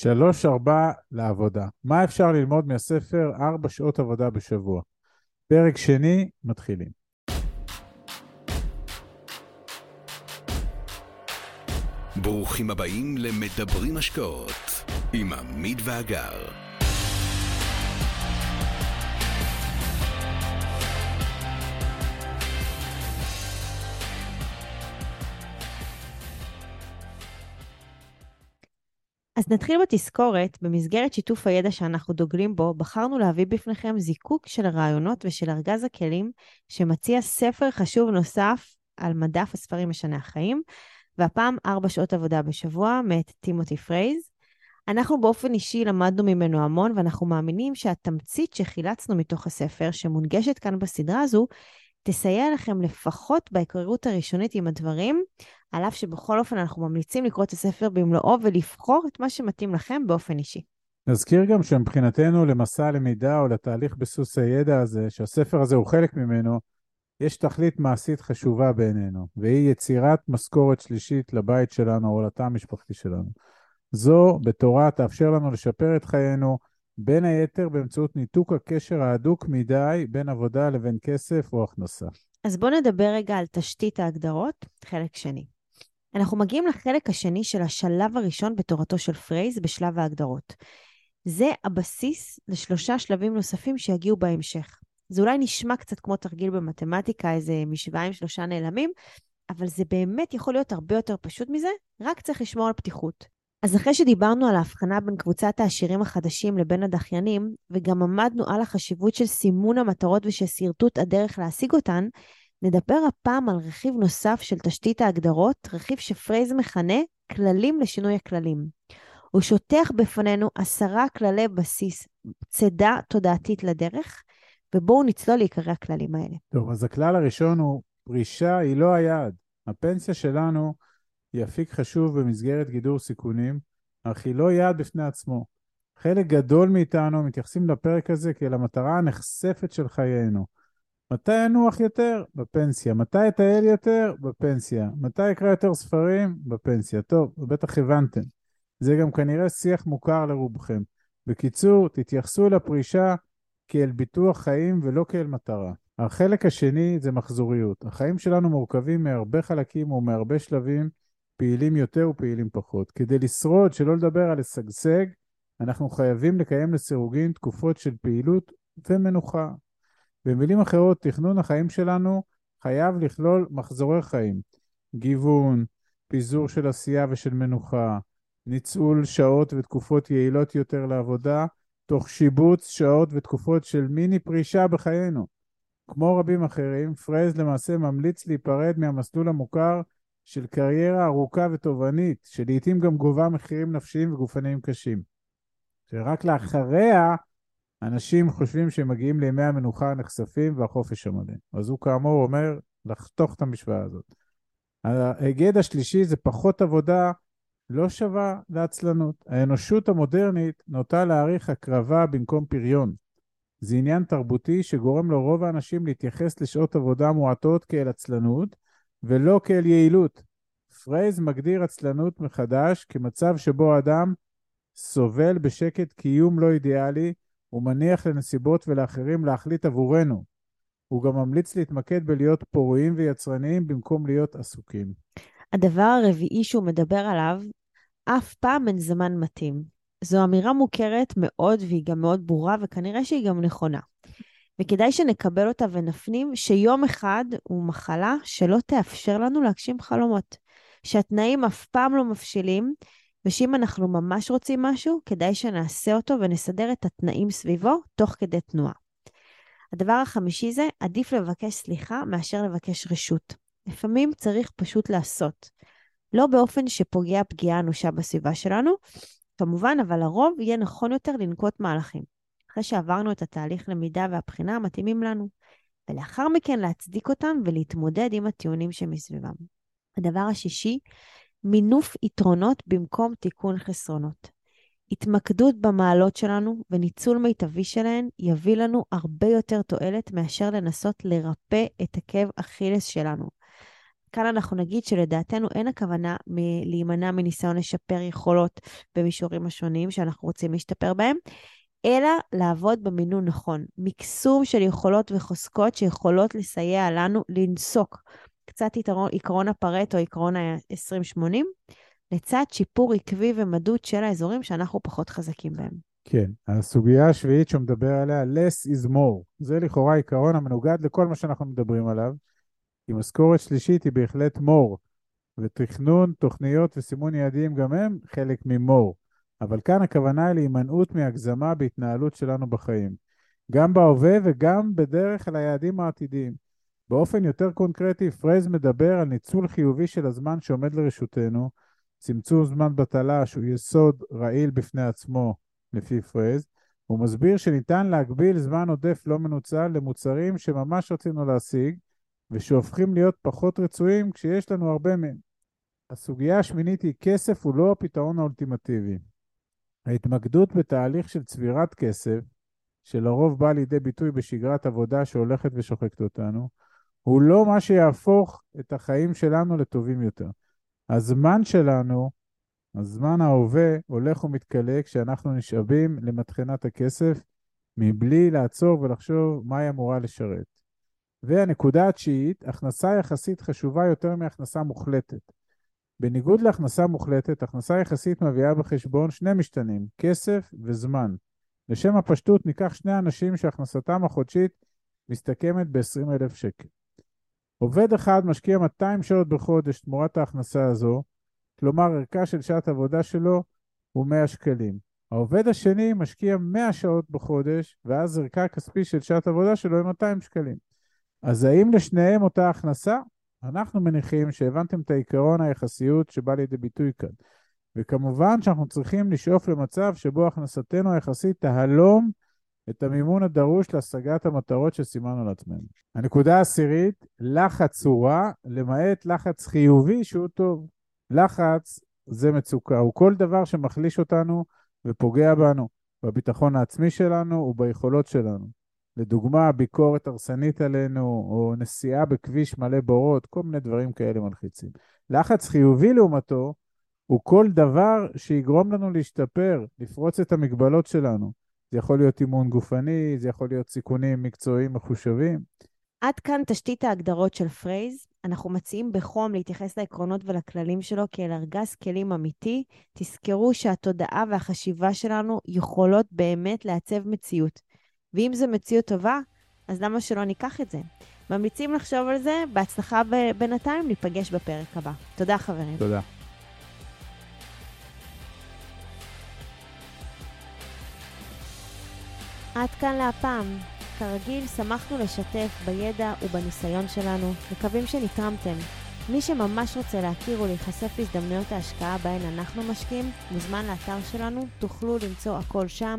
שלוש-ארבע לעבודה. מה אפשר ללמוד מהספר ארבע שעות עבודה בשבוע? פרק שני, מתחילים. ברוכים הבאים למדברים השקעות עם עמית ואגר. אז נתחיל בתזכורת. במסגרת שיתוף הידע שאנחנו דוגלים בו, בחרנו להביא בפניכם זיקוק של הרעיונות ושל ארגז הכלים שמציע ספר חשוב נוסף על מדף הספרים משני החיים, והפעם ארבע שעות עבודה בשבוע מאת טימותי פרייז. אנחנו באופן אישי למדנו ממנו המון, ואנחנו מאמינים שהתמצית שחילצנו מתוך הספר, שמונגשת כאן בסדרה הזו, תסייע לכם לפחות בהיכרות הראשונית עם הדברים, על אף שבכל אופן אנחנו ממליצים לקרוא את הספר במלואו ולבחור את מה שמתאים לכם באופן אישי. נזכיר גם שמבחינתנו למסע הלמידה או לתהליך ביסוס הידע הזה, שהספר הזה הוא חלק ממנו, יש תכלית מעשית חשובה בעינינו, והיא יצירת משכורת שלישית לבית שלנו או לתא המשפחתי שלנו. זו, בתורה, תאפשר לנו לשפר את חיינו, בין היתר באמצעות ניתוק הקשר ההדוק מדי בין עבודה לבין כסף או הכנסה. אז בואו נדבר רגע על תשתית ההגדרות, חלק שני. אנחנו מגיעים לחלק השני של השלב הראשון בתורתו של פרייז בשלב ההגדרות. זה הבסיס לשלושה שלבים נוספים שיגיעו בהמשך. זה אולי נשמע קצת כמו תרגיל במתמטיקה, איזה משוואה עם שלושה נעלמים, אבל זה באמת יכול להיות הרבה יותר פשוט מזה, רק צריך לשמור על פתיחות. אז אחרי שדיברנו על ההבחנה בין קבוצת העשירים החדשים לבין הדחיינים, וגם עמדנו על החשיבות של סימון המטרות ושל שרטוט הדרך להשיג אותן, נדבר הפעם על רכיב נוסף של תשתית ההגדרות, רכיב שפרייז מכנה כללים לשינוי הכללים. הוא שוטח בפנינו עשרה כללי בסיס, צידה תודעתית לדרך, ובואו נצלול לעיקרי הכללים האלה. טוב, אז הכלל הראשון הוא פרישה היא לא היעד. הפנסיה שלנו היא אפיק חשוב במסגרת גידור סיכונים, אך היא לא יעד בפני עצמו. חלק גדול מאיתנו מתייחסים לפרק הזה כאל המטרה הנחשפת של חיינו. מתי אנוח יותר? בפנסיה. מתי אטייל יותר? בפנסיה. מתי אקרא יותר ספרים? בפנסיה. טוב, בטח הבנתם. זה גם כנראה שיח מוכר לרובכם. בקיצור, תתייחסו אל הפרישה כאל ביטוח חיים ולא כאל מטרה. החלק השני זה מחזוריות. החיים שלנו מורכבים מהרבה חלקים ומהרבה שלבים, פעילים יותר ופעילים פחות. כדי לשרוד, שלא לדבר על לשגשג, אנחנו חייבים לקיים לסירוגין תקופות של פעילות ומנוחה. במילים אחרות, תכנון החיים שלנו חייב לכלול מחזורי חיים, גיוון, פיזור של עשייה ושל מנוחה, ניצול שעות ותקופות יעילות יותר לעבודה, תוך שיבוץ שעות ותקופות של מיני פרישה בחיינו. כמו רבים אחרים, פריס למעשה ממליץ להיפרד מהמסלול המוכר של קריירה ארוכה ותובענית, שלעיתים גם גובה מחירים נפשיים וגופניים קשים. שרק לאחריה אנשים חושבים שהם מגיעים לימי המנוחה הנחשפים והחופש המלא. אז הוא כאמור אומר לחתוך את המשוואה הזאת. ההיגד השלישי זה פחות עבודה לא שווה לעצלנות. האנושות המודרנית נוטה להעריך הקרבה במקום פריון. זה עניין תרבותי שגורם לרוב האנשים להתייחס לשעות עבודה מועטות כאל עצלנות ולא כאל יעילות. פרייז מגדיר עצלנות מחדש כמצב שבו האדם סובל בשקט קיום לא אידיאלי הוא מניח לנסיבות ולאחרים להחליט עבורנו. הוא גם ממליץ להתמקד בלהיות פוריים ויצרניים במקום להיות עסוקים. הדבר הרביעי שהוא מדבר עליו, אף פעם אין זמן מתאים. זו אמירה מוכרת מאוד והיא גם מאוד ברורה וכנראה שהיא גם נכונה. וכדאי שנקבל אותה ונפנים שיום אחד הוא מחלה שלא תאפשר לנו להגשים חלומות. שהתנאים אף פעם לא מבשילים, ושאם אנחנו ממש רוצים משהו, כדאי שנעשה אותו ונסדר את התנאים סביבו תוך כדי תנועה. הדבר החמישי זה, עדיף לבקש סליחה מאשר לבקש רשות. לפעמים צריך פשוט לעשות. לא באופן שפוגע פגיעה אנושה בסביבה שלנו, כמובן, אבל לרוב יהיה נכון יותר לנקוט מהלכים. אחרי שעברנו את התהליך למידה והבחינה המתאימים לנו, ולאחר מכן להצדיק אותם ולהתמודד עם הטיעונים שמסביבם. הדבר השישי מינוף יתרונות במקום תיקון חסרונות. התמקדות במעלות שלנו וניצול מיטבי שלהן יביא לנו הרבה יותר תועלת מאשר לנסות לרפא את עקב אכילס שלנו. כאן אנחנו נגיד שלדעתנו אין הכוונה מ- להימנע מניסיון לשפר יכולות במישורים השונים שאנחנו רוצים להשתפר בהם, אלא לעבוד במינון נכון. מקסום של יכולות וחוזקות שיכולות לסייע לנו לנסוק קצת יתרון, עקרון הפרט או עקרון ה-20-80, לצד שיפור עקבי ומדוד של האזורים שאנחנו פחות חזקים בהם. כן, הסוגיה השביעית שהוא מדבר עליה, less is more. זה לכאורה עיקרון המנוגד לכל מה שאנחנו מדברים עליו. כי משכורת שלישית היא בהחלט more, ותכנון, תוכניות וסימון יעדים גם הם חלק מ-more. אבל כאן הכוונה היא להימנעות מהגזמה בהתנהלות שלנו בחיים. גם בהווה וגם בדרך אל היעדים העתידיים. באופן יותר קונקרטי, פריס מדבר על ניצול חיובי של הזמן שעומד לרשותנו, צמצום זמן בטלה שהוא יסוד רעיל בפני עצמו, לפי פריס, הוא מסביר שניתן להקביל זמן עודף לא מנוצל למוצרים שממש רצינו להשיג, ושהופכים להיות פחות רצויים כשיש לנו הרבה מהם. הסוגיה השמינית היא כסף הוא לא הפתרון האולטימטיבי. ההתמקדות בתהליך של צבירת כסף, שלרוב בא לידי ביטוי בשגרת עבודה שהולכת ושוחקת אותנו, הוא לא מה שיהפוך את החיים שלנו לטובים יותר. הזמן שלנו הזמן ההווה הולך ומתכלה כשאנחנו נשאבים למטחנת הכסף מבלי לעצור ולחשוב מה היא אמורה לשרת. והנקודה התשיעית, הכנסה יחסית חשובה יותר מהכנסה מוחלטת. בניגוד להכנסה מוחלטת, הכנסה יחסית מביאה בחשבון שני משתנים, כסף וזמן. לשם הפשטות ניקח שני אנשים שהכנסתם החודשית מסתכמת ב-20,000 שקל. עובד אחד משקיע 200 שעות בחודש תמורת ההכנסה הזו, כלומר ערכה של שעת עבודה שלו הוא 100 שקלים. העובד השני משקיע 100 שעות בחודש, ואז ערכה הכספי של שעת עבודה שלו היא 200 שקלים. אז האם לשניהם אותה הכנסה? אנחנו מניחים שהבנתם את העיקרון היחסיות שבא לידי ביטוי כאן. וכמובן שאנחנו צריכים לשאוף למצב שבו הכנסתנו היחסית תהלום את המימון הדרוש להשגת המטרות שסימנו לעצמנו. הנקודה העשירית, לחץ הוא רע, למעט לחץ חיובי שהוא טוב. לחץ זה מצוקה, הוא כל דבר שמחליש אותנו ופוגע בנו, בביטחון העצמי שלנו וביכולות שלנו. לדוגמה, ביקורת הרסנית עלינו, או נסיעה בכביש מלא בורות, כל מיני דברים כאלה מלחיצים. לחץ חיובי לעומתו, הוא כל דבר שיגרום לנו להשתפר, לפרוץ את המגבלות שלנו. זה יכול להיות אימון גופני, זה יכול להיות סיכונים מקצועיים מחושבים. עד כאן תשתית ההגדרות של פרייז. אנחנו מציעים בחום להתייחס לעקרונות ולכללים שלו כאל ארגז כלים אמיתי. תזכרו שהתודעה והחשיבה שלנו יכולות באמת לעצב מציאות. ואם זו מציאות טובה, אז למה שלא ניקח את זה? ממליצים לחשוב על זה, בהצלחה בינתיים, ניפגש בפרק הבא. תודה חברים. תודה. עד כאן להפעם. כרגיל, שמחנו לשתף בידע ובניסיון שלנו, מקווים שנתרמתם. מי שממש רוצה להכיר ולהיחשף להזדמנויות ההשקעה בהן אנחנו משקיעים, מוזמן לאתר שלנו, תוכלו למצוא הכל שם.